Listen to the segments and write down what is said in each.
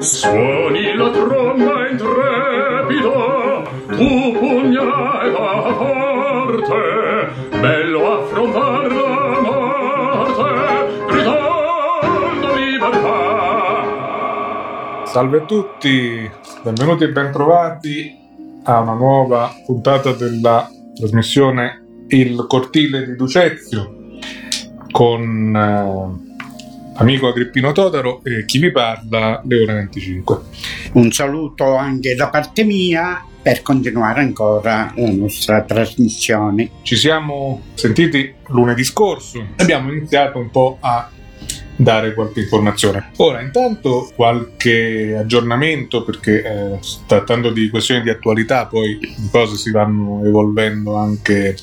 Suoni la tromba intrepida, tu pugnale da forte, bello affrontar la morte, gridando libertà. Salve a tutti, benvenuti e bentrovati a una nuova puntata della trasmissione Il cortile di Ducezio con eh, amico Agrippino Totaro e chi vi parla Leone 25. Un saluto anche da parte mia per continuare ancora la nostra trasmissione. Ci siamo sentiti lunedì scorso, abbiamo iniziato un po' a dare qualche informazione. Ora, intanto qualche aggiornamento perché eh, trattando di questioni di attualità, poi le cose si vanno evolvendo anche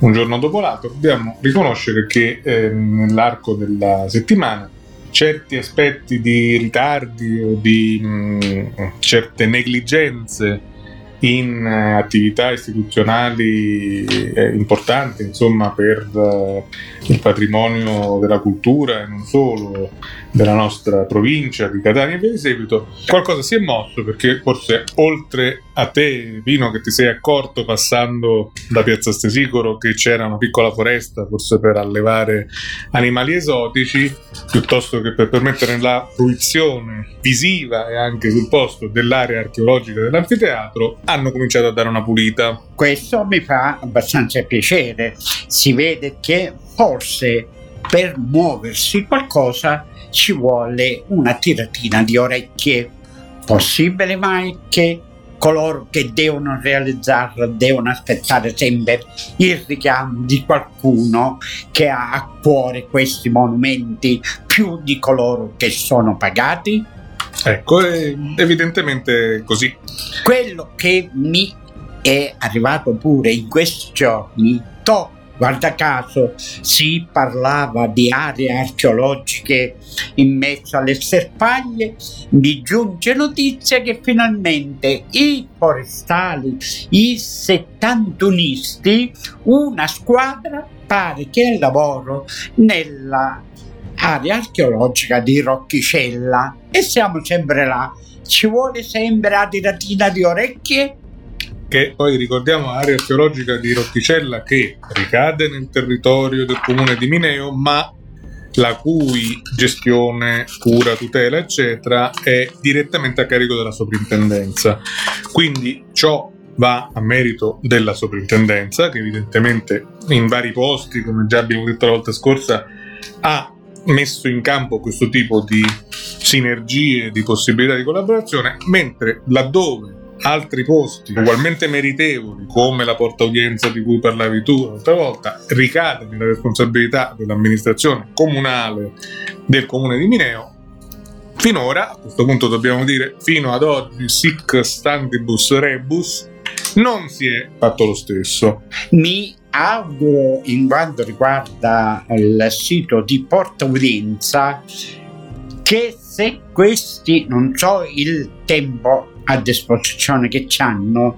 un giorno dopo l'altro. Dobbiamo riconoscere che eh, nell'arco della settimana certi aspetti di ritardi o di mh, certe negligenze in eh, attività istituzionali eh, importanti, insomma, per eh, il patrimonio della cultura e non solo della nostra provincia di Catania e via di seguito, qualcosa si è mosso perché forse oltre a te, Pino, che ti sei accorto passando da Piazza Stesicoro che c'era una piccola foresta, forse per allevare animali esotici, piuttosto che per permettere la fruizione visiva e anche sul posto dell'area archeologica dell'anfiteatro, hanno cominciato a dare una pulita. Questo mi fa abbastanza piacere. Si vede che forse per muoversi qualcosa ci vuole una tiratina di orecchie. Possibile mai che coloro che devono realizzarlo devono aspettare sempre il richiamo di qualcuno che ha a cuore questi monumenti più di coloro che sono pagati? Ecco, è evidentemente così. Quello che mi è arrivato pure in questi giorni, to, guarda caso, si parlava di aree archeologiche in mezzo alle serpaglie, mi giunge notizia che finalmente i forestali, i settantunisti, una squadra pare che è al lavoro nella archeologica di Roccicella e siamo sempre là. Ci vuole sempre la tiratina di orecchie? Che poi ricordiamo area archeologica di Roccicella che ricade nel territorio del comune di Mineo, ma la cui gestione, cura, tutela, eccetera, è direttamente a carico della soprintendenza. Quindi ciò va a merito della soprintendenza, che evidentemente in vari posti, come già abbiamo detto la volta scorsa, ha messo in campo questo tipo di sinergie, di possibilità di collaborazione, mentre laddove altri posti ugualmente meritevoli, come la porta udienza di cui parlavi tu l'altra volta, ricade nella responsabilità dell'amministrazione comunale del comune di Mineo, finora, a questo punto dobbiamo dire fino ad oggi, sic stantibus rebus, non si è fatto lo stesso. Mi auguro, in quanto riguarda il sito di Porta Udienza, che se questi, non so il tempo a disposizione che hanno,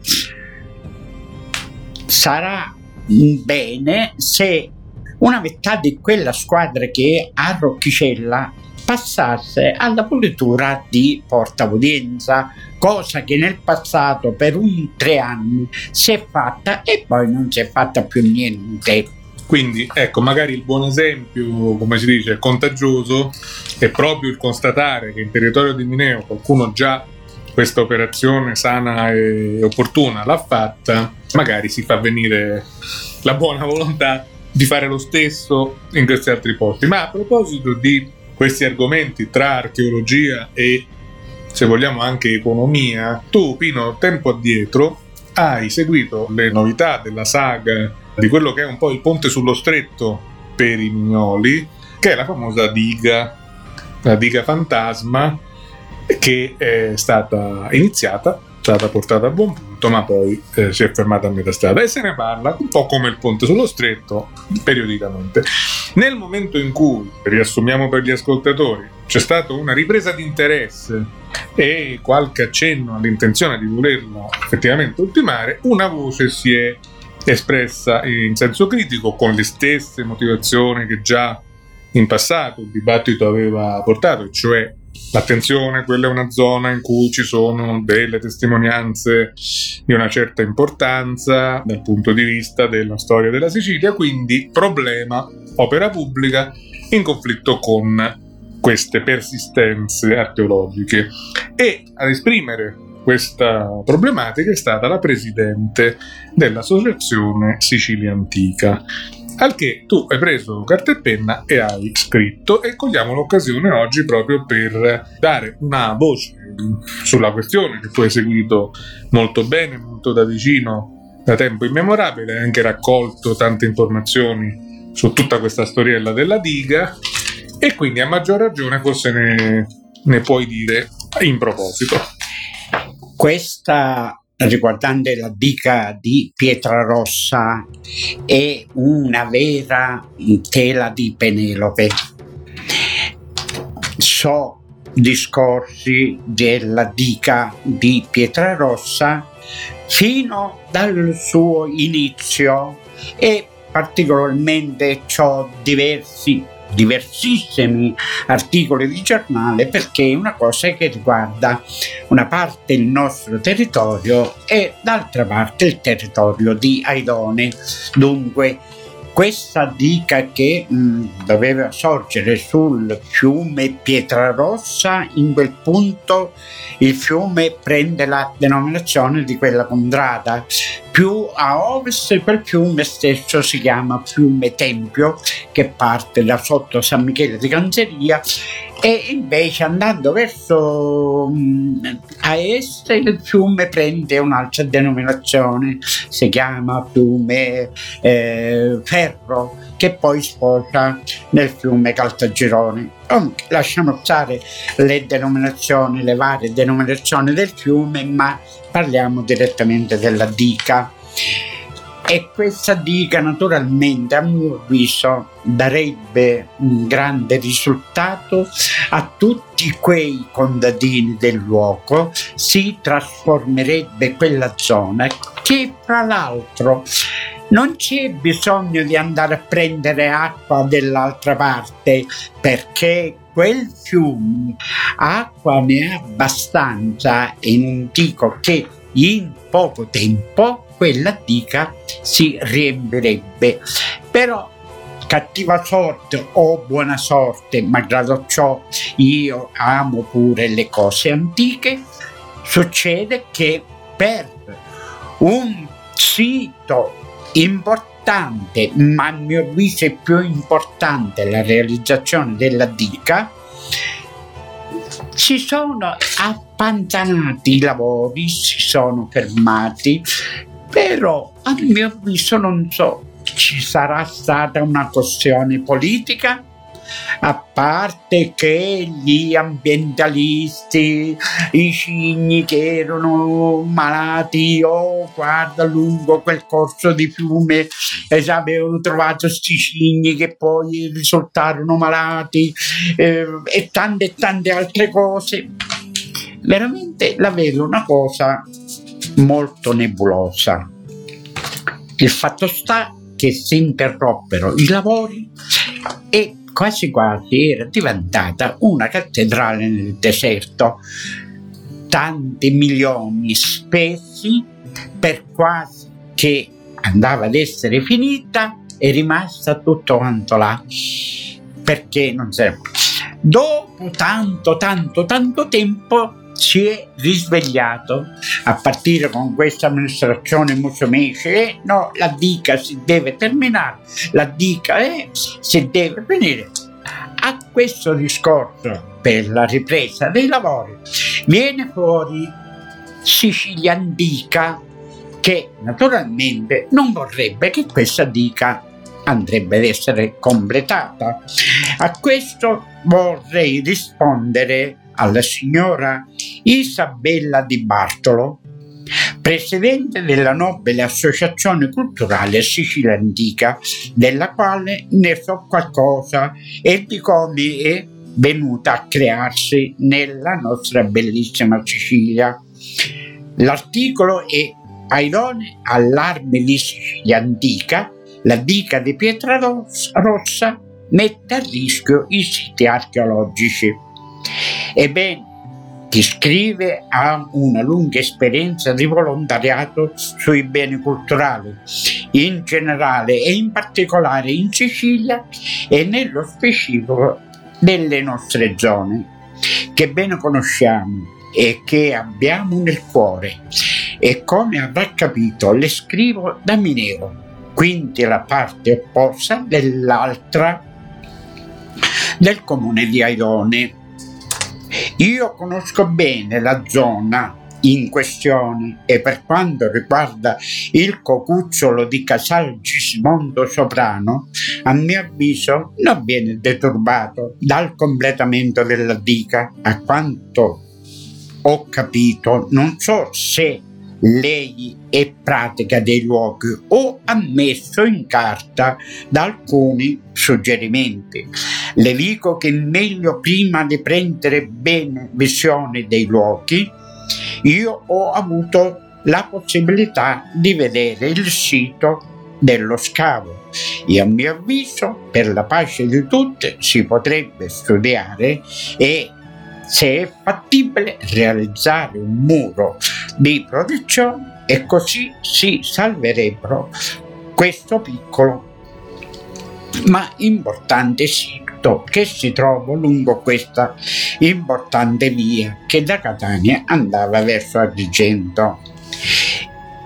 sarà bene se una metà di quella squadra che è a Roccicella passasse alla pulitura di Porta Udienza, cosa che nel passato per un tre anni si è fatta e poi non si è fatta più niente. Quindi ecco, magari il buon esempio, come si dice, contagioso è proprio il constatare che in territorio di Mineo qualcuno già questa operazione sana e opportuna l'ha fatta, magari si fa venire la buona volontà di fare lo stesso in questi altri posti. Ma a proposito di questi argomenti tra archeologia e se vogliamo anche economia, tu Pino tempo addietro hai seguito le novità della saga di quello che è un po' il ponte sullo stretto per i mignoli, che è la famosa diga, la diga fantasma che è stata iniziata, è stata portata a buon punto, ma poi eh, si è fermata a metà strada e se ne parla un po' come il ponte sullo stretto periodicamente. Nel momento in cui, riassumiamo per gli ascoltatori, c'è stata una ripresa di interesse e qualche accenno all'intenzione di volerla effettivamente ultimare, una voce si è espressa in senso critico con le stesse motivazioni che già in passato il dibattito aveva portato, cioè Attenzione, quella è una zona in cui ci sono delle testimonianze di una certa importanza dal punto di vista della storia della Sicilia, quindi problema, opera pubblica in conflitto con queste persistenze archeologiche. E ad esprimere questa problematica è stata la presidente dell'Associazione Sicilia Antica. Al che tu hai preso carta e penna e hai scritto e cogliamo l'occasione oggi proprio per dare una voce sulla questione che tu hai seguito molto bene, molto da vicino, da tempo immemorabile, hai anche raccolto tante informazioni su tutta questa storiella della diga e quindi a maggior ragione forse ne, ne puoi dire in proposito. Questa riguardante la dica di Pietrarossa è una vera tela di Penelope. So discorsi della dica di Pietrarossa fino dal suo inizio e particolarmente ho diversi diversissimi articoli di giornale perché è una cosa che riguarda una parte il nostro territorio e d'altra parte il territorio di Aidone. Dunque questa dica che mh, doveva sorgere sul fiume Pietrarossa, in quel punto il fiume prende la denominazione di quella contrada. Più a ovest quel fiume stesso si chiama fiume Tempio, che parte da sotto San Michele di Canzeria e invece andando verso a est il fiume prende un'altra denominazione, si chiama fiume eh, Ferro, che poi sfocia nel fiume Caltagirone. Comunque, lasciamo stare le denominazioni, le varie denominazioni del fiume, ma parliamo direttamente della dica. E questa dica naturalmente a mio avviso darebbe un grande risultato a tutti quei contadini del luogo, si trasformerebbe quella zona che fra l'altro non c'è bisogno di andare a prendere acqua dall'altra parte perché quel fiume acqua ne ha abbastanza e non dico che in poco tempo quella dica si riempirebbe. Però cattiva sorte o buona sorte, malgrado ciò io amo pure le cose antiche, succede che per un sito importante, ma a mio avviso è più importante la realizzazione della dica, si sono appantanati i lavori, si sono fermati però a mio avviso non so, ci sarà stata una questione politica? A parte che gli ambientalisti, i cigni che erano malati, oh guarda lungo quel corso di fiume e avevano trovato questi cigni che poi risultarono malati eh, e tante e tante altre cose. Veramente la vedo una cosa molto nebulosa. Il fatto sta che si interrompero i lavori e quasi quasi era diventata una cattedrale nel deserto. Tanti milioni spesi per quasi che andava ad essere finita è rimasta tutto quanto là perché non serve. Dopo tanto, tanto, tanto tempo si è risvegliato a partire con questa amministrazione Musumeci e no, la dica si deve terminare, la dica è, si deve finire. A questo discorso per la ripresa dei lavori viene fuori Sicilia Antica che naturalmente non vorrebbe che questa dica andrebbe ad essere completata. A questo vorrei rispondere alla signora Isabella Di Bartolo, presidente della nobile associazione culturale Sicilia Antica, della quale ne so qualcosa e di come è venuta a crearsi nella nostra bellissima Sicilia. L'articolo è Airone allarme di Sicilia Antica, la dica di Pietra Rossa mette a rischio i siti archeologici. Ebbene, chi scrive ha una lunga esperienza di volontariato sui beni culturali, in generale e in particolare in Sicilia e nello specifico delle nostre zone, che bene conosciamo e che abbiamo nel cuore. E come avrà capito, le scrivo da Mineo, quindi la parte opposta dell'altra del comune di Aidone io conosco bene la zona in questione e per quanto riguarda il cocuzzolo di Casal Gismondo Soprano, a mio avviso non viene deturbato dal completamento della dica. A quanto ho capito, non so se lei è pratica dei luoghi o ha messo in carta da alcuni suggerimenti. Le dico che meglio prima di prendere bene visione dei luoghi, io ho avuto la possibilità di vedere il sito dello scavo e a mio avviso per la pace di tutti si potrebbe studiare e se è fattibile realizzare un muro di protezione e così si salverebbero questo piccolo ma importante sito che si trova lungo questa importante via che da Catania andava verso Agrigento.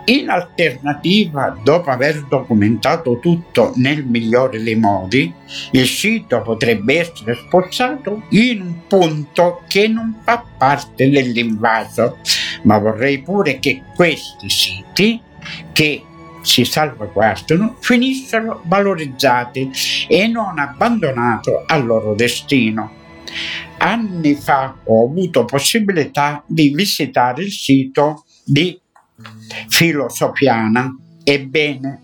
In alternativa, dopo aver documentato tutto nel migliore dei modi, il sito potrebbe essere spostato in un punto che non fa parte dell'invaso, ma vorrei pure che questi siti, che si salvaguardano, finissero valorizzati e non abbandonati al loro destino. Anni fa ho avuto possibilità di visitare il sito di filosofiana. Ebbene,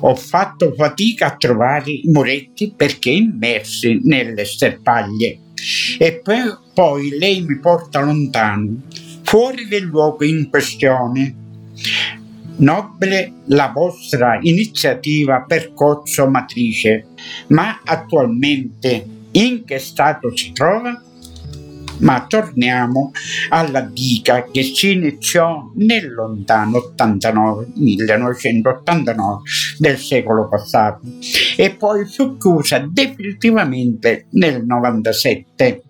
ho fatto fatica a trovare i muretti perché immersi nelle sterpaglie. E poi, poi lei mi porta lontano, fuori del luogo in questione. Nobile la vostra iniziativa percorso matrice, ma attualmente in che stato si trova? Ma torniamo alla dica che si iniziò nel lontano 89, 1989 del secolo passato e poi fu chiusa definitivamente nel 97.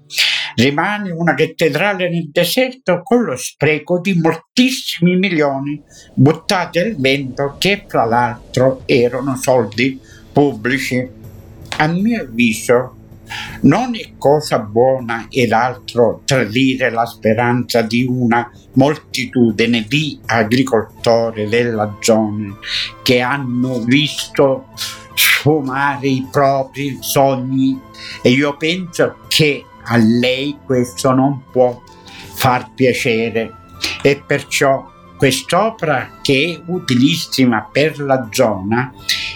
Rimane una cattedrale nel deserto con lo spreco di moltissimi milioni buttati al vento che fra l'altro erano soldi pubblici. A mio avviso non è cosa buona ed altro tradire la speranza di una moltitudine di agricoltori della zona che hanno visto sfumare i propri sogni. E io penso che a lei questo non può far piacere. E perciò quest'opera che è utilissima per la zona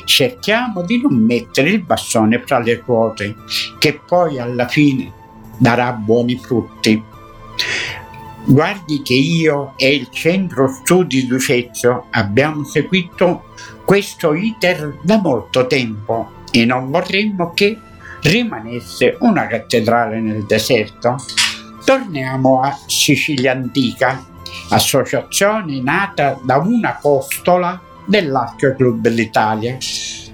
cerchiamo di non mettere il bastone fra le ruote, che poi alla fine darà buoni frutti. Guardi che io e il centro studi Ducezzo abbiamo seguito questo iter da molto tempo e non vorremmo che rimanesse una cattedrale nel deserto. Torniamo a Sicilia Antica, associazione nata da una costola dell'Archeo Club dell'Italia.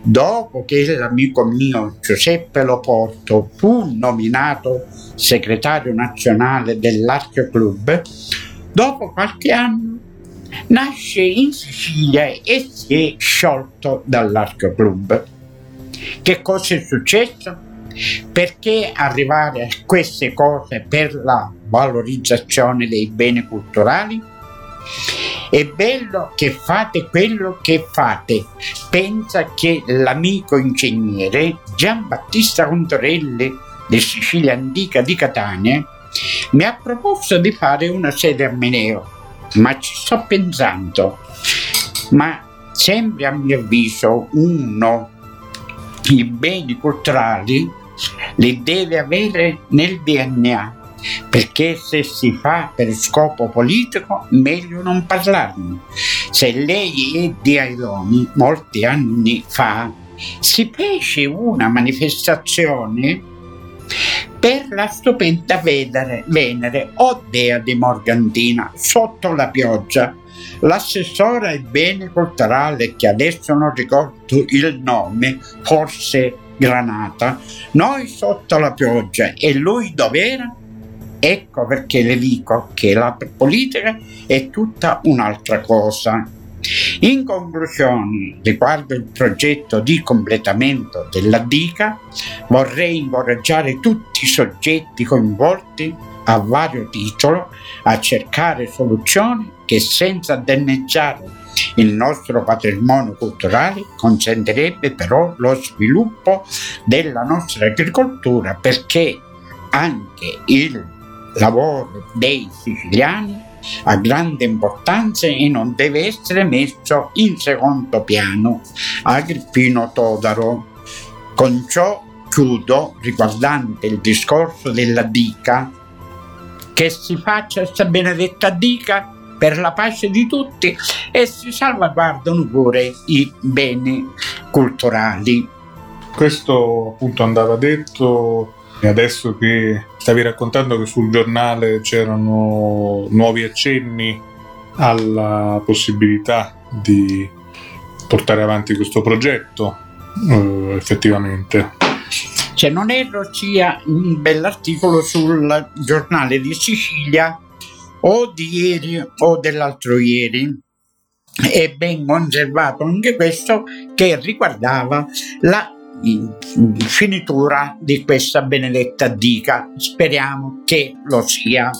Dopo che l'amico mio Giuseppe Loporto fu nominato segretario nazionale dell'Archeo Club, dopo qualche anno nasce in Sicilia e si è sciolto dall'Archeo Club. Che cosa è successo? Perché arrivare a queste cose per la valorizzazione dei beni culturali? È bello che fate quello che fate. Pensa che l'amico ingegnere Giambattista Contorelli di Sicilia Antica di Catania mi ha proposto di fare una sede a Mineo, ma ci sto pensando. Ma sempre a mio avviso uno i beni culturali li deve avere nel DNA perché se si fa per scopo politico meglio non parlarne. Se lei è di Aidoni, molti anni fa si fece una manifestazione per la stupenda Venere, Venere o dea di Morgantina sotto la pioggia. L'assessore ai beni culturali, che adesso non ricordo il nome, forse Granata, noi sotto la pioggia e lui dov'era? Ecco perché le dico che la politica è tutta un'altra cosa. In conclusione, riguardo il progetto di completamento della dica, vorrei incoraggiare tutti i soggetti coinvolti a vario titolo a cercare soluzioni che senza danneggiare il nostro patrimonio culturale consentirebbe però lo sviluppo della nostra agricoltura perché anche il lavoro dei siciliani ha grande importanza e non deve essere messo in secondo piano. Agrippino Todaro. Con ciò chiudo riguardante il discorso della dica che si faccia questa benedetta dica per la pace di tutti e si salvaguardano pure i beni culturali. Questo appunto andava detto e adesso che stavi raccontando che sul giornale c'erano nuovi accenni alla possibilità di portare avanti questo progetto, eh, effettivamente. Se non erro sia un bell'articolo sul giornale di Sicilia o di ieri o dell'altro ieri. È ben conservato anche questo che riguardava la finitura di questa benedetta dica. Speriamo che lo sia.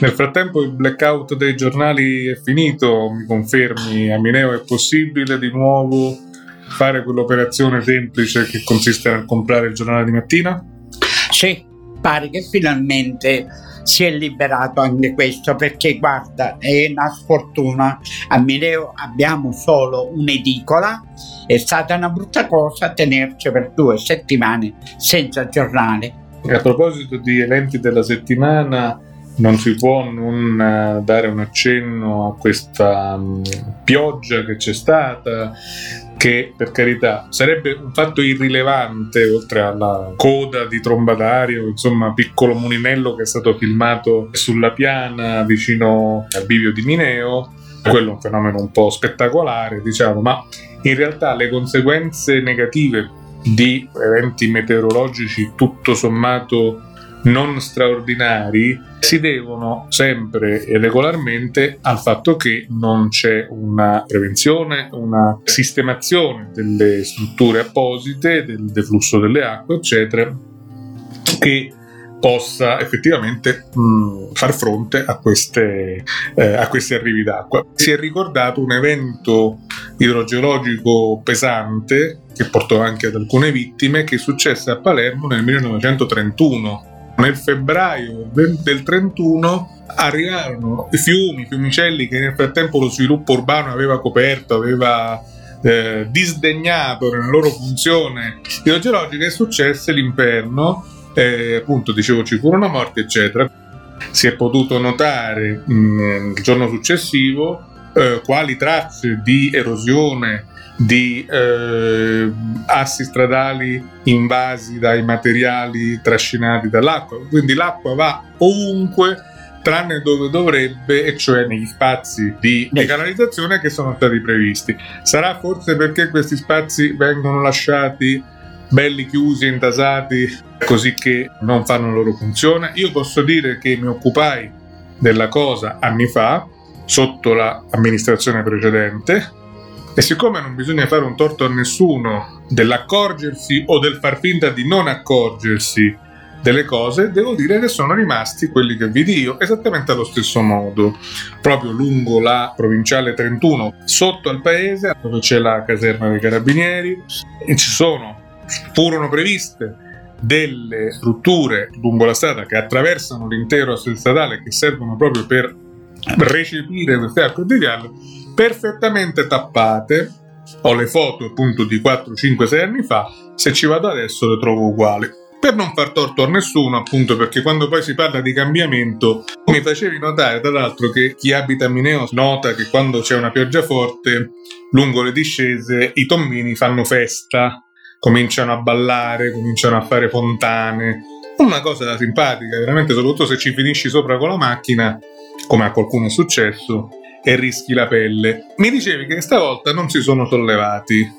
Nel frattempo il blackout dei giornali è finito, mi confermi, a Mineo è possibile di nuovo fare quell'operazione semplice che consiste nel comprare il giornale di mattina? Sì, pare che finalmente si è liberato anche questo perché guarda è una sfortuna. A Mileo abbiamo solo un'edicola è stata una brutta cosa tenerci per due settimane senza giornale. A proposito di eventi della settimana non si può non eh, dare un accenno a questa um, pioggia che c'è stata, che per carità sarebbe un fatto irrilevante oltre alla coda di trombadario, insomma piccolo mulinello che è stato filmato sulla piana vicino al bivio di Mineo, quello è un fenomeno un po' spettacolare, diciamo, ma in realtà le conseguenze negative di eventi meteorologici tutto sommato non straordinari si devono sempre e regolarmente al fatto che non c'è una prevenzione, una sistemazione delle strutture apposite, del deflusso delle acque, eccetera, che possa effettivamente mh, far fronte a, queste, eh, a questi arrivi d'acqua. Si è ricordato un evento idrogeologico pesante che portò anche ad alcune vittime che successe a Palermo nel 1931 nel febbraio del, del 31 arrivarono i fiumi, i fiumicelli che nel frattempo lo sviluppo urbano aveva coperto, aveva eh, disdegnato nella loro funzione idrogeologica e successe l'inferno, eh, appunto dicevo ci furono morti eccetera. Si è potuto notare mh, mm, il giorno successivo eh, quali tracce di erosione di eh, assi stradali invasi dai materiali trascinati dall'acqua. Quindi l'acqua va ovunque tranne dove dovrebbe, e cioè negli spazi di decanalizzazione che sono stati previsti. Sarà forse perché questi spazi vengono lasciati belli chiusi, intasati, così che non fanno la loro funzione. Io posso dire che mi occupai della cosa anni fa, sotto l'amministrazione precedente, e siccome non bisogna fare un torto a nessuno dell'accorgersi o del far finta di non accorgersi delle cose, devo dire che sono rimasti quelli che vidi io, esattamente allo stesso modo, proprio lungo la provinciale 31, sotto al paese, dove c'è la caserma dei carabinieri, e ci sono, furono previste delle strutture lungo la strada che attraversano l'intero asse stradale che servono proprio per recepire queste di viale perfettamente tappate. Ho le foto appunto di 4, 5, 6 anni fa, se ci vado adesso le trovo uguali. Per non far torto a nessuno, appunto perché quando poi si parla di cambiamento, mi facevi notare tra l'altro che chi abita a Mineo nota che quando c'è una pioggia forte, lungo le discese, i tombini fanno festa, cominciano a ballare, cominciano a fare fontane, Una cosa simpatica, veramente, soprattutto se ci finisci sopra con la macchina, come a qualcuno è successo, e rischi la pelle. Mi dicevi che stavolta non si sono sollevati.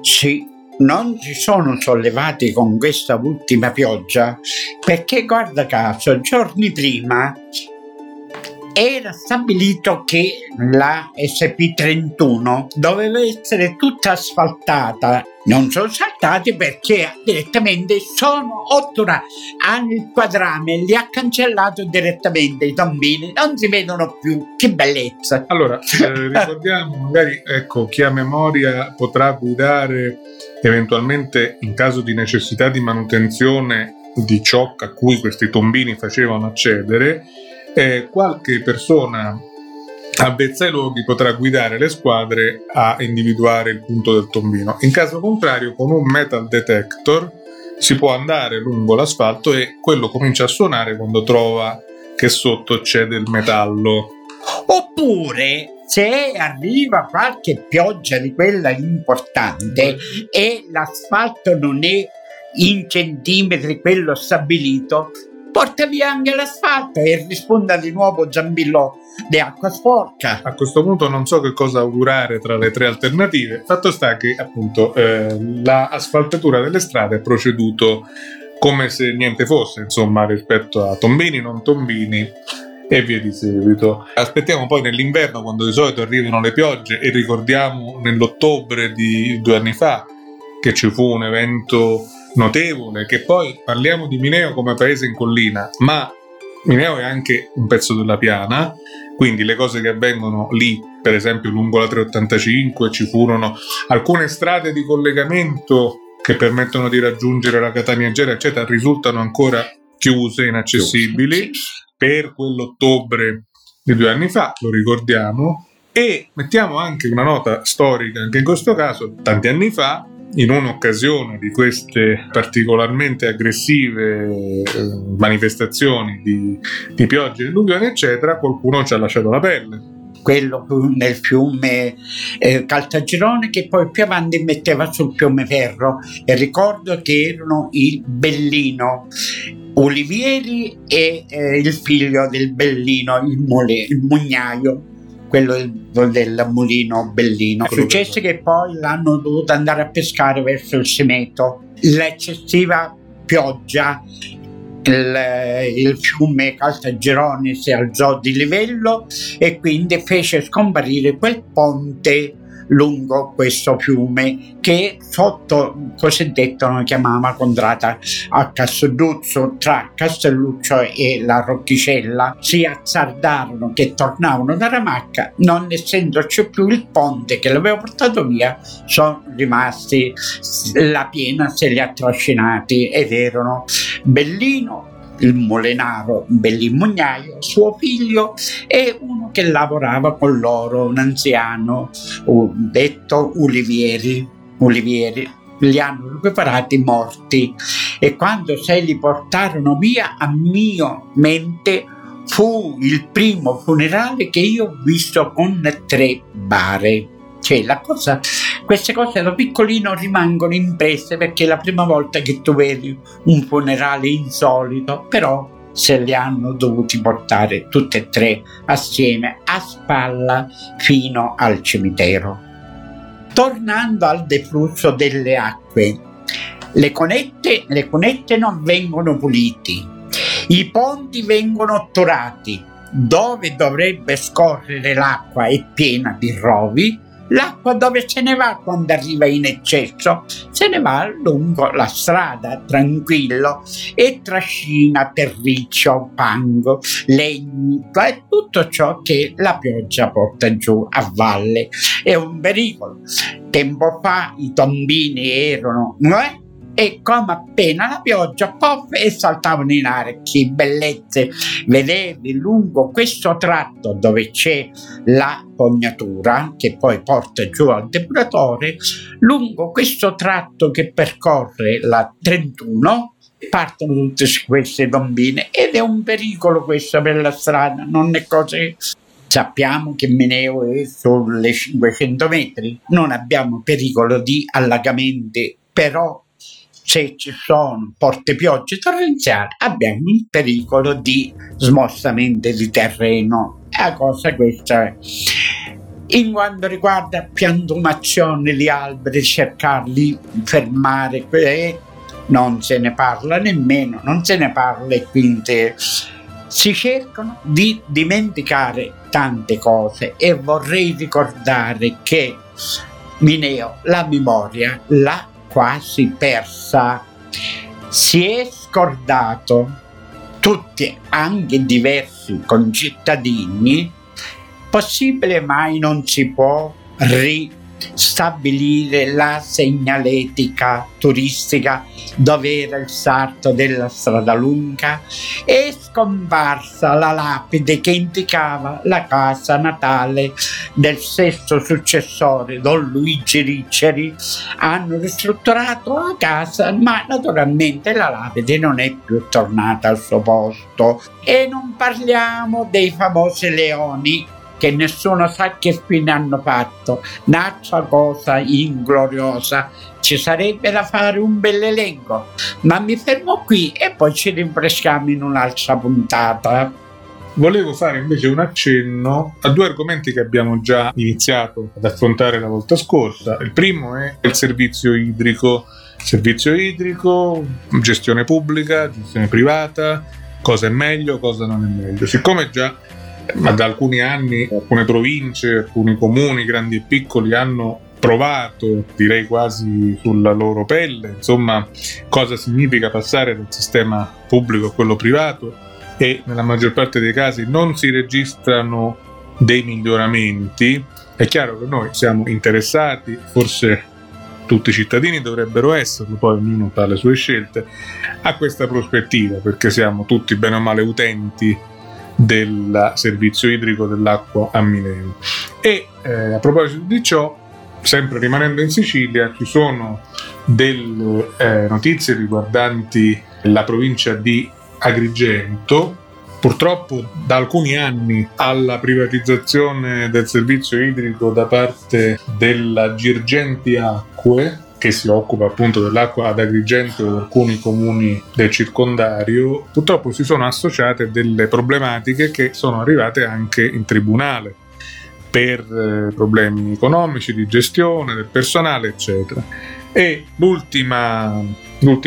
Sì, non si sono sollevati con questa ultima pioggia perché, guarda caso, giorni prima era stabilito che la SP31 doveva essere tutta asfaltata. Non sono saltati perché direttamente sono ottura. Hanno il quadrame, li ha cancellato direttamente i tombini, non si vedono più. Che bellezza! Allora, eh, ricordiamo, magari ecco, chi ha memoria potrà guidare eventualmente in caso di necessità di manutenzione di ciò a cui questi tombini facevano accedere eh, qualche persona avvezza ai luoghi potrà guidare le squadre a individuare il punto del tombino. In caso contrario, con un metal detector si può andare lungo l'asfalto e quello comincia a suonare quando trova che sotto c'è del metallo. Oppure se arriva qualche pioggia di quella importante e l'asfalto non è in centimetri quello stabilito, porta via anche l'asfalto e risponda di nuovo Giambillo di acqua sporca. A questo punto non so che cosa augurare tra le tre alternative. Fatto sta che appunto eh, l'asfaltatura delle strade è proceduto come se niente fosse, insomma, rispetto a tombini, non tombini e via di seguito. Aspettiamo poi nell'inverno quando di solito arrivano le piogge e ricordiamo nell'ottobre di due anni fa che ci fu un evento notevole, che poi parliamo di Mineo come paese in collina, ma Mineo è anche un pezzo della piana, quindi le cose che avvengono lì, per esempio lungo la 385, ci furono alcune strade di collegamento che permettono di raggiungere la Catania Gera, eccetera, risultano ancora chiuse, inaccessibili per quell'ottobre di due anni fa, lo ricordiamo, e mettiamo anche una nota storica, anche in questo caso, tanti anni fa, in un'occasione di queste particolarmente aggressive eh, manifestazioni di, di piogge alluvioni, eccetera, qualcuno ci ha lasciato la pelle. Quello nel fiume eh, Caltagirone che poi più avanti metteva sul fiume Ferro. E ricordo che erano il Bellino Olivieri e eh, il figlio del Bellino, il, mole, il mugnaio quello del, del mulino bellino. Successe che poi l'hanno dovuto andare a pescare verso il Semeto. L'eccessiva pioggia il, il, fiume Caltagirone si alzò di livello e quindi fece scomparire quel ponte lungo questo fiume che sotto cosiddetto noi chiamava contrata a Castelluzzo tra Castelluccio e la Roccicella si azzardarono che tornavano da Ramacca non essendoci più il ponte che l'aveva portato via sono rimasti la piena se li ha trascinati ed erano Bellino il molenaro Bellimugnaio, suo figlio e uno che lavorava con loro, un anziano detto Ulivieri. Ulivieri li hanno preparati morti e quando se li portarono via a mio mente fu il primo funerale che io ho visto con tre bare cioè, cosa, queste cose da piccolino rimangono impresse perché è la prima volta che tu vedi un funerale insolito, però se li hanno dovuti portare tutte e tre assieme a spalla fino al cimitero. Tornando al deflusso delle acque, le conette, le cunette non vengono puliti, i ponti vengono otturati, dove dovrebbe scorrere l'acqua è piena di rovi, L'acqua dove se ne va quando arriva in eccesso? Se ne va lungo la strada, tranquillo, e trascina terriccio, pango, legni e tutto ciò che la pioggia porta giù a valle. È un pericolo. Tempo fa i tombini erano... Eh? E come appena la pioggia pof e saltavano in aria che bellezze. Vedevi lungo questo tratto dove c'è la fognatura che poi porta giù al depuratore lungo questo tratto che percorre la 31 partono tutte queste tombine ed è un pericolo questo per la strada non è così. Sappiamo che Meneo è sulle 500 metri, non abbiamo pericolo di allagamenti, però se ci sono porte piogge torrenziali abbiamo il pericolo di smostamento di terreno. La cosa questa è. In quanto riguarda piantumazione di alberi, cercarli di fermare, eh, non se ne parla nemmeno, non se ne parla e quindi si cercano di dimenticare tante cose e vorrei ricordare che Mineo la memoria quasi persa, si è scordato. Tutti, anche diversi concittadini, possibile mai non si può ristabilire la segnaletica turistica dove era il sarto della strada lunga, è scomparsa la lapide che indicava la casa natale del sesto successore, Don Luigi Ricceri. Hanno ristrutturato la casa, ma naturalmente la lapide non è più tornata al suo posto. E non parliamo dei famosi leoni che nessuno sa che fine hanno fatto, un'altra cosa ingloriosa, ci sarebbe da fare un bel elenco, ma mi fermo qui e poi ci rinfreschiamo in un'altra puntata. Volevo fare invece un accenno a due argomenti che abbiamo già iniziato ad affrontare la volta scorsa. Il primo è il servizio idrico. Servizio idrico, gestione pubblica, gestione privata, cosa è meglio, cosa non è meglio. Siccome già ma da alcuni anni alcune province, alcuni comuni, grandi e piccoli, hanno provato, direi quasi sulla loro pelle, insomma, cosa significa passare dal sistema pubblico a quello privato e nella maggior parte dei casi non si registrano dei miglioramenti. È chiaro che noi siamo interessati, forse tutti i cittadini dovrebbero esserlo, poi ognuno fa le sue scelte, a questa prospettiva, perché siamo tutti bene o male utenti del servizio idrico dell'acqua a Mineo. E eh, a proposito di ciò, sempre rimanendo in Sicilia, ci sono delle eh, notizie riguardanti la provincia di Agrigento. Purtroppo da alcuni anni alla privatizzazione del servizio idrico da parte della Girgenti Acque, che si occupa appunto dell'acqua ad Agrigento e alcuni comuni del circondario, purtroppo si sono associate delle problematiche che sono arrivate anche in tribunale per eh, problemi economici, di gestione del personale, eccetera. E l'ultimo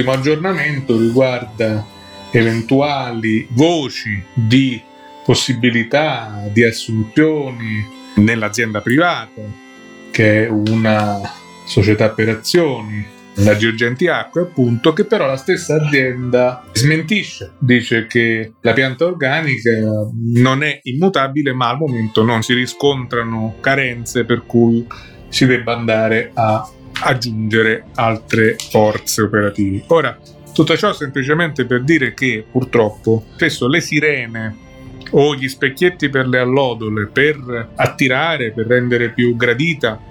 aggiornamento riguarda eventuali voci di possibilità di assunzioni nell'azienda privata, che è una società per azioni, la Girgenti Acque appunto, che però la stessa azienda smentisce, dice che la pianta organica non è immutabile ma al momento non si riscontrano carenze per cui si debba andare a aggiungere altre forze operative. Ora, tutto ciò semplicemente per dire che purtroppo spesso le sirene o gli specchietti per le allodole per attirare, per rendere più gradita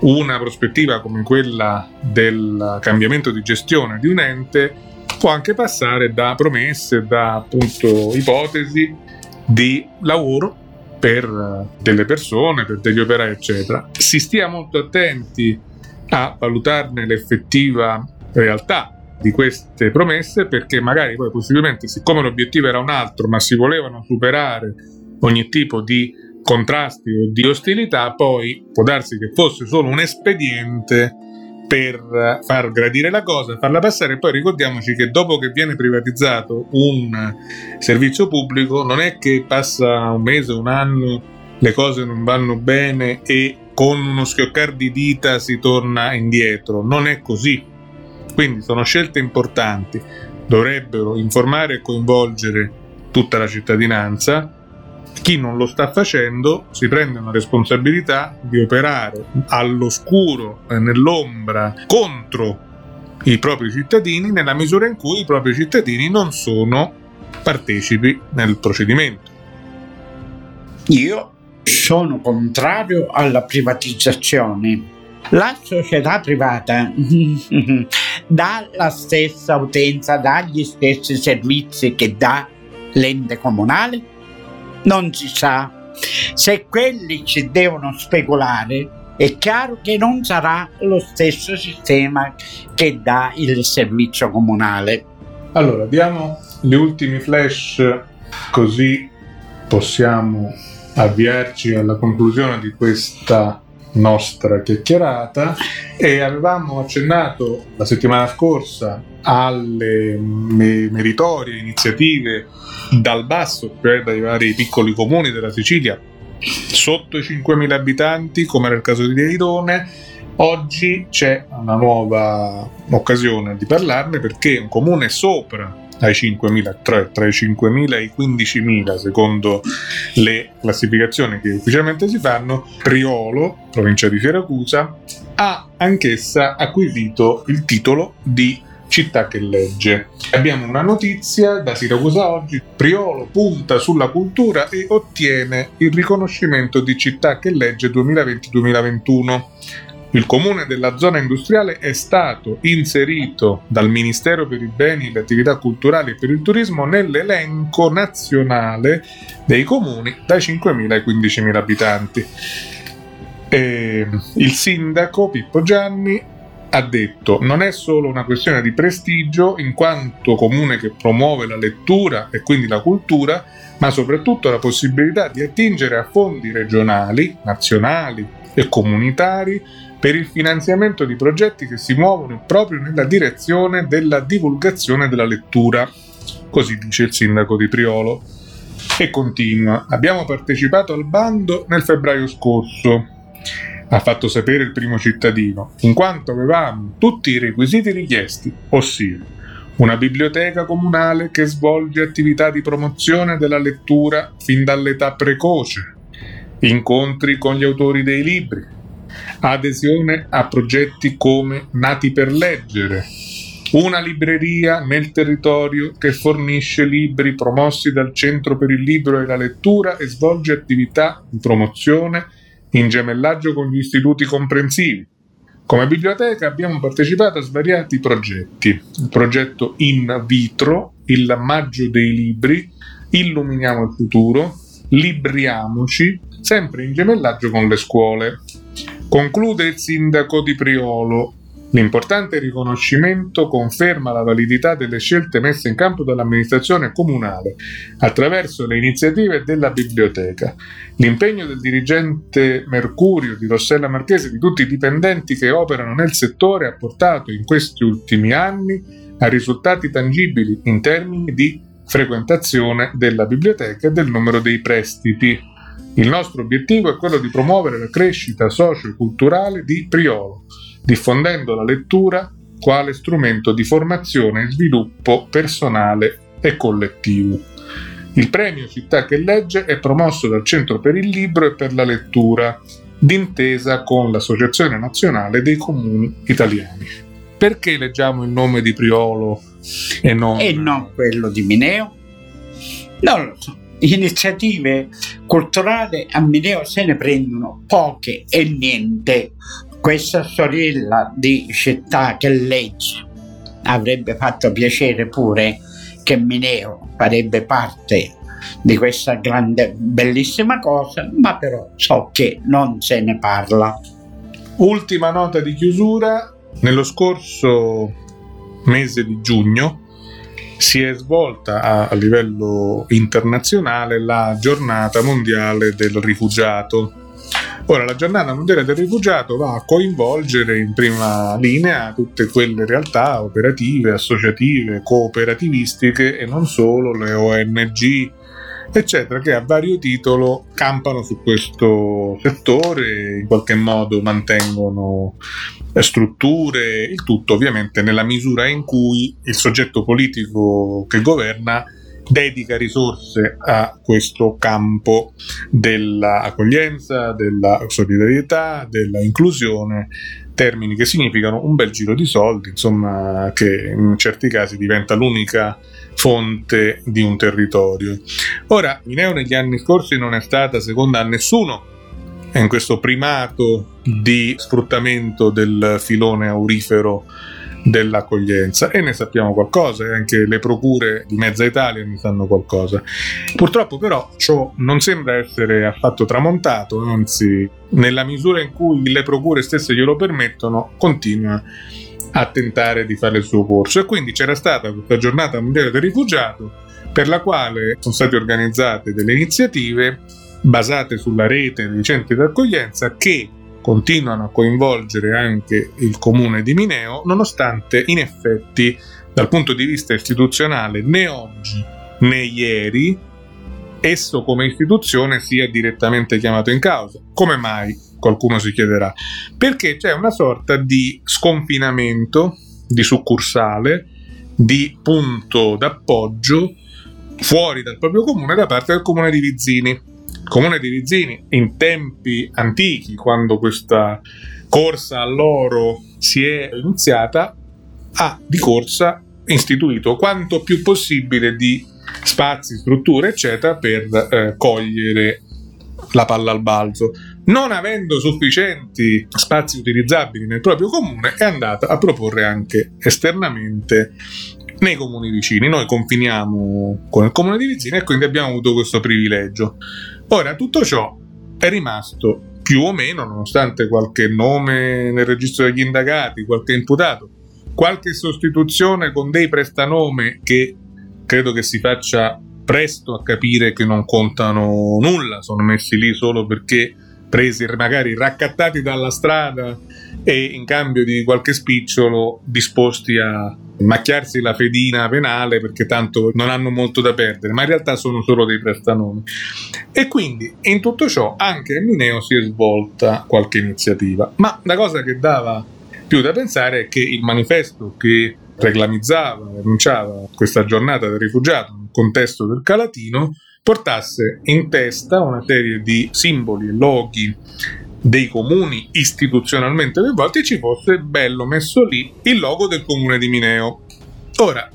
una prospettiva come quella del cambiamento di gestione di un ente può anche passare da promesse, da appunto ipotesi di lavoro per delle persone, per degli operai, eccetera. Si stia molto attenti a valutarne l'effettiva realtà di queste promesse perché magari poi possibilmente siccome l'obiettivo era un altro ma si volevano superare ogni tipo di contrasti o di ostilità, poi può darsi che fosse solo un espediente per far gradire la cosa, farla passare. Poi ricordiamoci che dopo che viene privatizzato un servizio pubblico, non è che passa un mese, un anno, le cose non vanno bene e con uno schioccare di dita si torna indietro. Non è così. Quindi sono scelte importanti. Dovrebbero informare e coinvolgere tutta la cittadinanza chi non lo sta facendo si prende una responsabilità di operare all'oscuro, e nell'ombra, contro i propri cittadini nella misura in cui i propri cittadini non sono partecipi nel procedimento. Io sono contrario alla privatizzazione. La società privata dà la stessa utenza, dà gli stessi servizi che dà l'ente comunale non si sa. Se quelli ci devono speculare, è chiaro che non sarà lo stesso sistema che dà il servizio comunale. Allora, diamo gli ultimi flash così possiamo avviarci alla conclusione di questa nostra chiacchierata e avevamo accennato la settimana scorsa alle meritorie iniziative dal basso, cioè dai vari piccoli comuni della Sicilia sotto i 5.000 abitanti, come il caso di Deirone. Oggi c'è una nuova occasione di parlarne perché un comune sopra ai 5.000, tra, tra i 5.000 e i 15.000 secondo le classificazioni che ufficialmente si fanno, Priolo, provincia di Siracusa, ha anch'essa acquisito il titolo di città che legge. Abbiamo una notizia da Siracusa oggi, Priolo punta sulla cultura e ottiene il riconoscimento di città che legge 2020-2021. Il comune della zona industriale è stato inserito dal Ministero per i beni, le attività culturali e per il turismo nell'elenco nazionale dei comuni dai 5.000 ai 15.000 abitanti. E il sindaco Pippo Gianni ha detto non è solo una questione di prestigio in quanto comune che promuove la lettura e quindi la cultura, ma soprattutto la possibilità di attingere a fondi regionali, nazionali e comunitari per il finanziamento di progetti che si muovono proprio nella direzione della divulgazione della lettura, così dice il sindaco di Priolo. E continua, abbiamo partecipato al bando nel febbraio scorso ha fatto sapere il primo cittadino, in quanto avevamo tutti i requisiti richiesti, ossia una biblioteca comunale che svolge attività di promozione della lettura fin dall'età precoce, incontri con gli autori dei libri, adesione a progetti come Nati per leggere, una libreria nel territorio che fornisce libri promossi dal Centro per il Libro e la Lettura e svolge attività di promozione in gemellaggio con gli istituti comprensivi. Come biblioteca abbiamo partecipato a svariati progetti, il progetto In Vitro, il Maggio dei Libri, Illuminiamo il Futuro, Libriamoci, sempre in gemellaggio con le scuole. Conclude il sindaco di Priolo, L'importante riconoscimento conferma la validità delle scelte messe in campo dall'amministrazione comunale attraverso le iniziative della biblioteca. L'impegno del dirigente Mercurio di Rossella Marchese e di tutti i dipendenti che operano nel settore ha portato in questi ultimi anni a risultati tangibili in termini di frequentazione della biblioteca e del numero dei prestiti. Il nostro obiettivo è quello di promuovere la crescita socio-culturale di Priolo diffondendo la lettura quale strumento di formazione e sviluppo personale e collettivo. Il premio Città che legge è promosso dal Centro per il Libro e per la Lettura, d'intesa con l'Associazione Nazionale dei Comuni Italiani. Perché leggiamo il nome di Priolo e non, e non quello di Mineo? Non lo so. Iniziative culturali a Mineo se ne prendono poche e niente questa sorella di città che legge avrebbe fatto piacere pure che Mineo farebbe parte di questa grande, bellissima cosa, ma però so che non se ne parla. Ultima nota di chiusura, nello scorso mese di giugno si è svolta a, a livello internazionale la giornata mondiale del rifugiato. Ora, la giornata mondiale del rifugiato va a coinvolgere in prima linea tutte quelle realtà operative, associative, cooperativistiche e non solo le ONG, eccetera, che a vario titolo campano su questo settore, in qualche modo mantengono strutture, il tutto ovviamente nella misura in cui il soggetto politico che governa dedica risorse a questo campo dell'accoglienza, della solidarietà, della inclusione, termini che significano un bel giro di soldi, insomma, che in certi casi diventa l'unica fonte di un territorio. Ora, Mineo negli anni scorsi non è stata seconda a nessuno in questo primato di sfruttamento del filone aurifero dell'accoglienza e ne sappiamo qualcosa e anche le procure di mezza Italia ne sanno qualcosa. Purtroppo però ciò non sembra essere affatto tramontato, anzi nella misura in cui le procure stesse glielo permettono continua a tentare di fare il suo corso e quindi c'era stata questa giornata mondiale del rifugiato per la quale sono state organizzate delle iniziative basate sulla rete dei centri d'accoglienza che continuano a coinvolgere anche il comune di Mineo, nonostante in effetti dal punto di vista istituzionale né oggi né ieri esso come istituzione sia direttamente chiamato in causa. Come mai? Qualcuno si chiederà. Perché c'è una sorta di sconfinamento, di succursale, di punto d'appoggio fuori dal proprio comune da parte del comune di Vizzini comune di Rizzini in tempi antichi, quando questa corsa all'oro si è iniziata, ha di corsa istituito quanto più possibile di spazi, strutture, eccetera, per eh, cogliere la palla al balzo. Non avendo sufficienti spazi utilizzabili nel proprio comune, è andata a proporre anche esternamente nei comuni vicini. Noi confiniamo con il comune di Vizzini e quindi abbiamo avuto questo privilegio. Ora, tutto ciò è rimasto più o meno, nonostante qualche nome nel registro degli indagati, qualche imputato, qualche sostituzione con dei prestanome che credo che si faccia presto a capire che non contano nulla, sono messi lì solo perché presi magari raccattati dalla strada e in cambio di qualche spicciolo disposti a macchiarsi la fedina penale perché tanto non hanno molto da perdere, ma in realtà sono solo dei prestanomi. E quindi in tutto ciò anche a Mineo si è svolta qualche iniziativa, ma la cosa che dava più da pensare è che il manifesto che reclamizzava, annunciava questa giornata del rifugiato nel contesto del Calatino portasse in testa una serie di simboli e loghi dei comuni istituzionalmente coinvolti ci fosse bello messo lì il logo del comune di Mineo. Ora,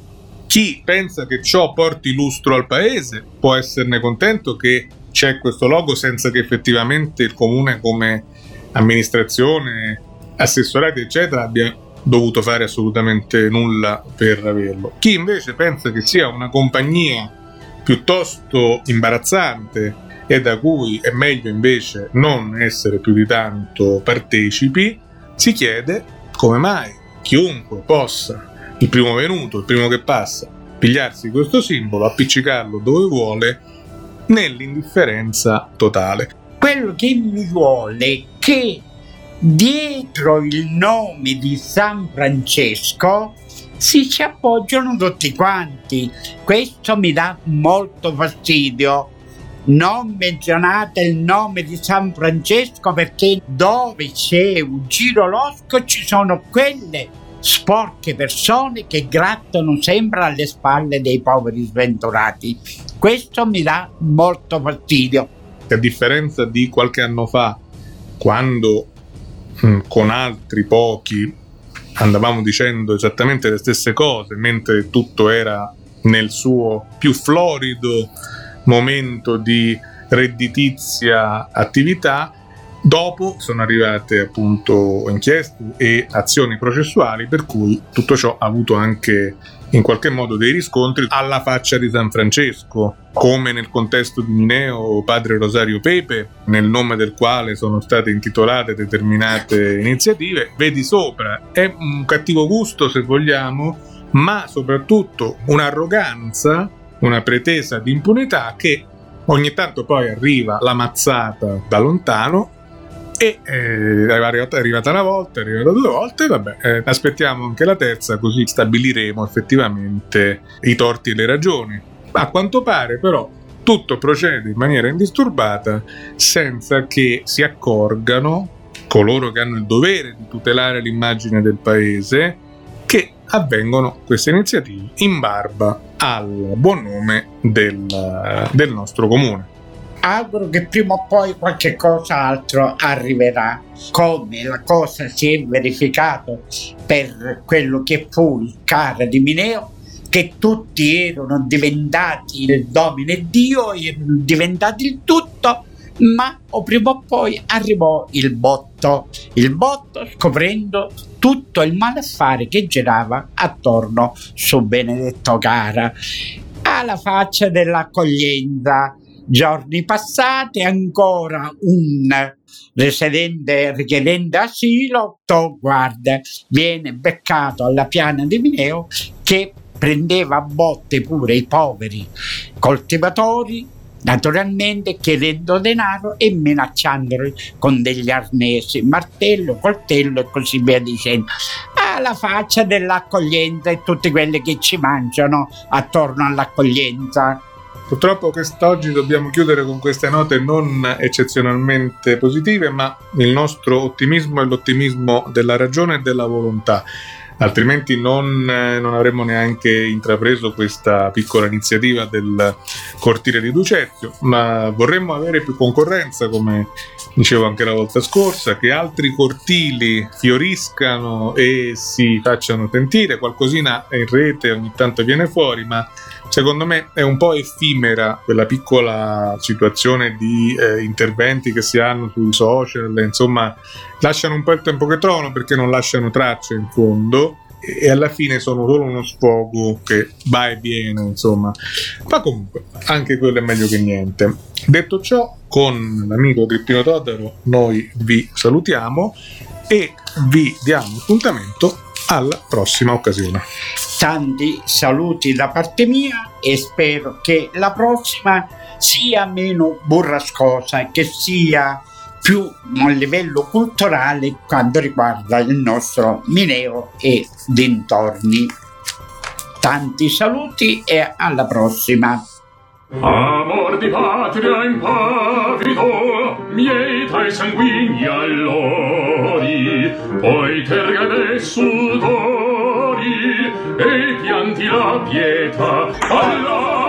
chi pensa che ciò porti lustro al paese può esserne contento che c'è questo logo senza che effettivamente il comune come amministrazione, assessorati eccetera abbia dovuto fare assolutamente nulla per averlo. Chi invece pensa che sia una compagnia piuttosto imbarazzante e da cui è meglio invece non essere più di tanto partecipi, si chiede come mai chiunque possa, il primo venuto, il primo che passa, pigliarsi questo simbolo, appiccicarlo dove vuole, nell'indifferenza totale. Quello che mi vuole è che dietro il nome di San Francesco si ci appoggiano tutti quanti. Questo mi dà molto fastidio non menzionate il nome di San Francesco perché dove c'è un giro losco ci sono quelle sporche persone che grattano sempre alle spalle dei poveri sventurati. Questo mi dà molto fastidio. A differenza di qualche anno fa, quando mm, con altri pochi andavamo dicendo esattamente le stesse cose, mentre tutto era nel suo più florido momento di redditizia attività. Dopo sono arrivate appunto inchieste e azioni processuali per cui tutto ciò ha avuto anche in qualche modo dei riscontri alla faccia di San Francesco, come nel contesto di Mineo Padre Rosario Pepe, nel nome del quale sono state intitolate determinate iniziative. Vedi sopra, è un cattivo gusto se vogliamo, ma soprattutto un'arroganza una pretesa di impunità che ogni tanto poi arriva la mazzata da lontano e eh, è arrivata una volta, è arrivata due volte, vabbè, eh, aspettiamo anche la terza così stabiliremo effettivamente i torti e le ragioni. A quanto pare però tutto procede in maniera indisturbata senza che si accorgano coloro che hanno il dovere di tutelare l'immagine del paese avvengono queste iniziative in barba al buon nome del, del nostro comune. Auguro che prima o poi qualche cosa altro arriverà, come la cosa si è verificato per quello che fu il cara di Mineo, che tutti erano diventati il domine Dio, erano diventati il tutto, ma o prima o poi arrivò il botto, il botto scoprendo tutto il malaffare che girava attorno su Benedetto Cara. Alla faccia dell'accoglienza, giorni passati ancora un residente richiedente asilo, to, guarda, viene beccato alla piana di Mineo che prendeva a botte pure i poveri coltivatori naturalmente chiedendo denaro e minacciandoli con degli arnesi, martello, coltello e così via dicendo. Alla faccia dell'accoglienza e tutti quelli che ci mangiano attorno all'accoglienza. Purtroppo quest'oggi dobbiamo chiudere con queste note non eccezionalmente positive, ma il nostro ottimismo è l'ottimismo della ragione e della volontà altrimenti non, eh, non, avremmo neanche intrapreso questa piccola iniziativa del cortile di Ducezio, ma vorremmo avere più concorrenza, come dicevo anche la volta scorsa, che altri cortili fioriscano e si facciano sentire, qualcosina in rete ogni tanto viene fuori, ma secondo me è un po' effimera quella piccola situazione di eh, interventi che si hanno sui social, insomma lasciano un po' il tempo che trovano perché non lasciano tracce in fondo e alla fine sono solo uno sfogo che va e viene, insomma. Ma comunque, anche quello è meglio che niente. Detto ciò, con l'amico Grippino Todaro noi vi salutiamo e vi diamo appuntamento alla prossima occasione. Tanti saluti da parte mia e spero che la prossima sia meno burrascosa e che sia più a livello culturale quanto riguarda il nostro Mineo e dintorni. Tanti saluti e alla prossima. Amor di patria impavido, miei tra sanguigni allori, poi terga dei sudori e pianti la pietà. Allah!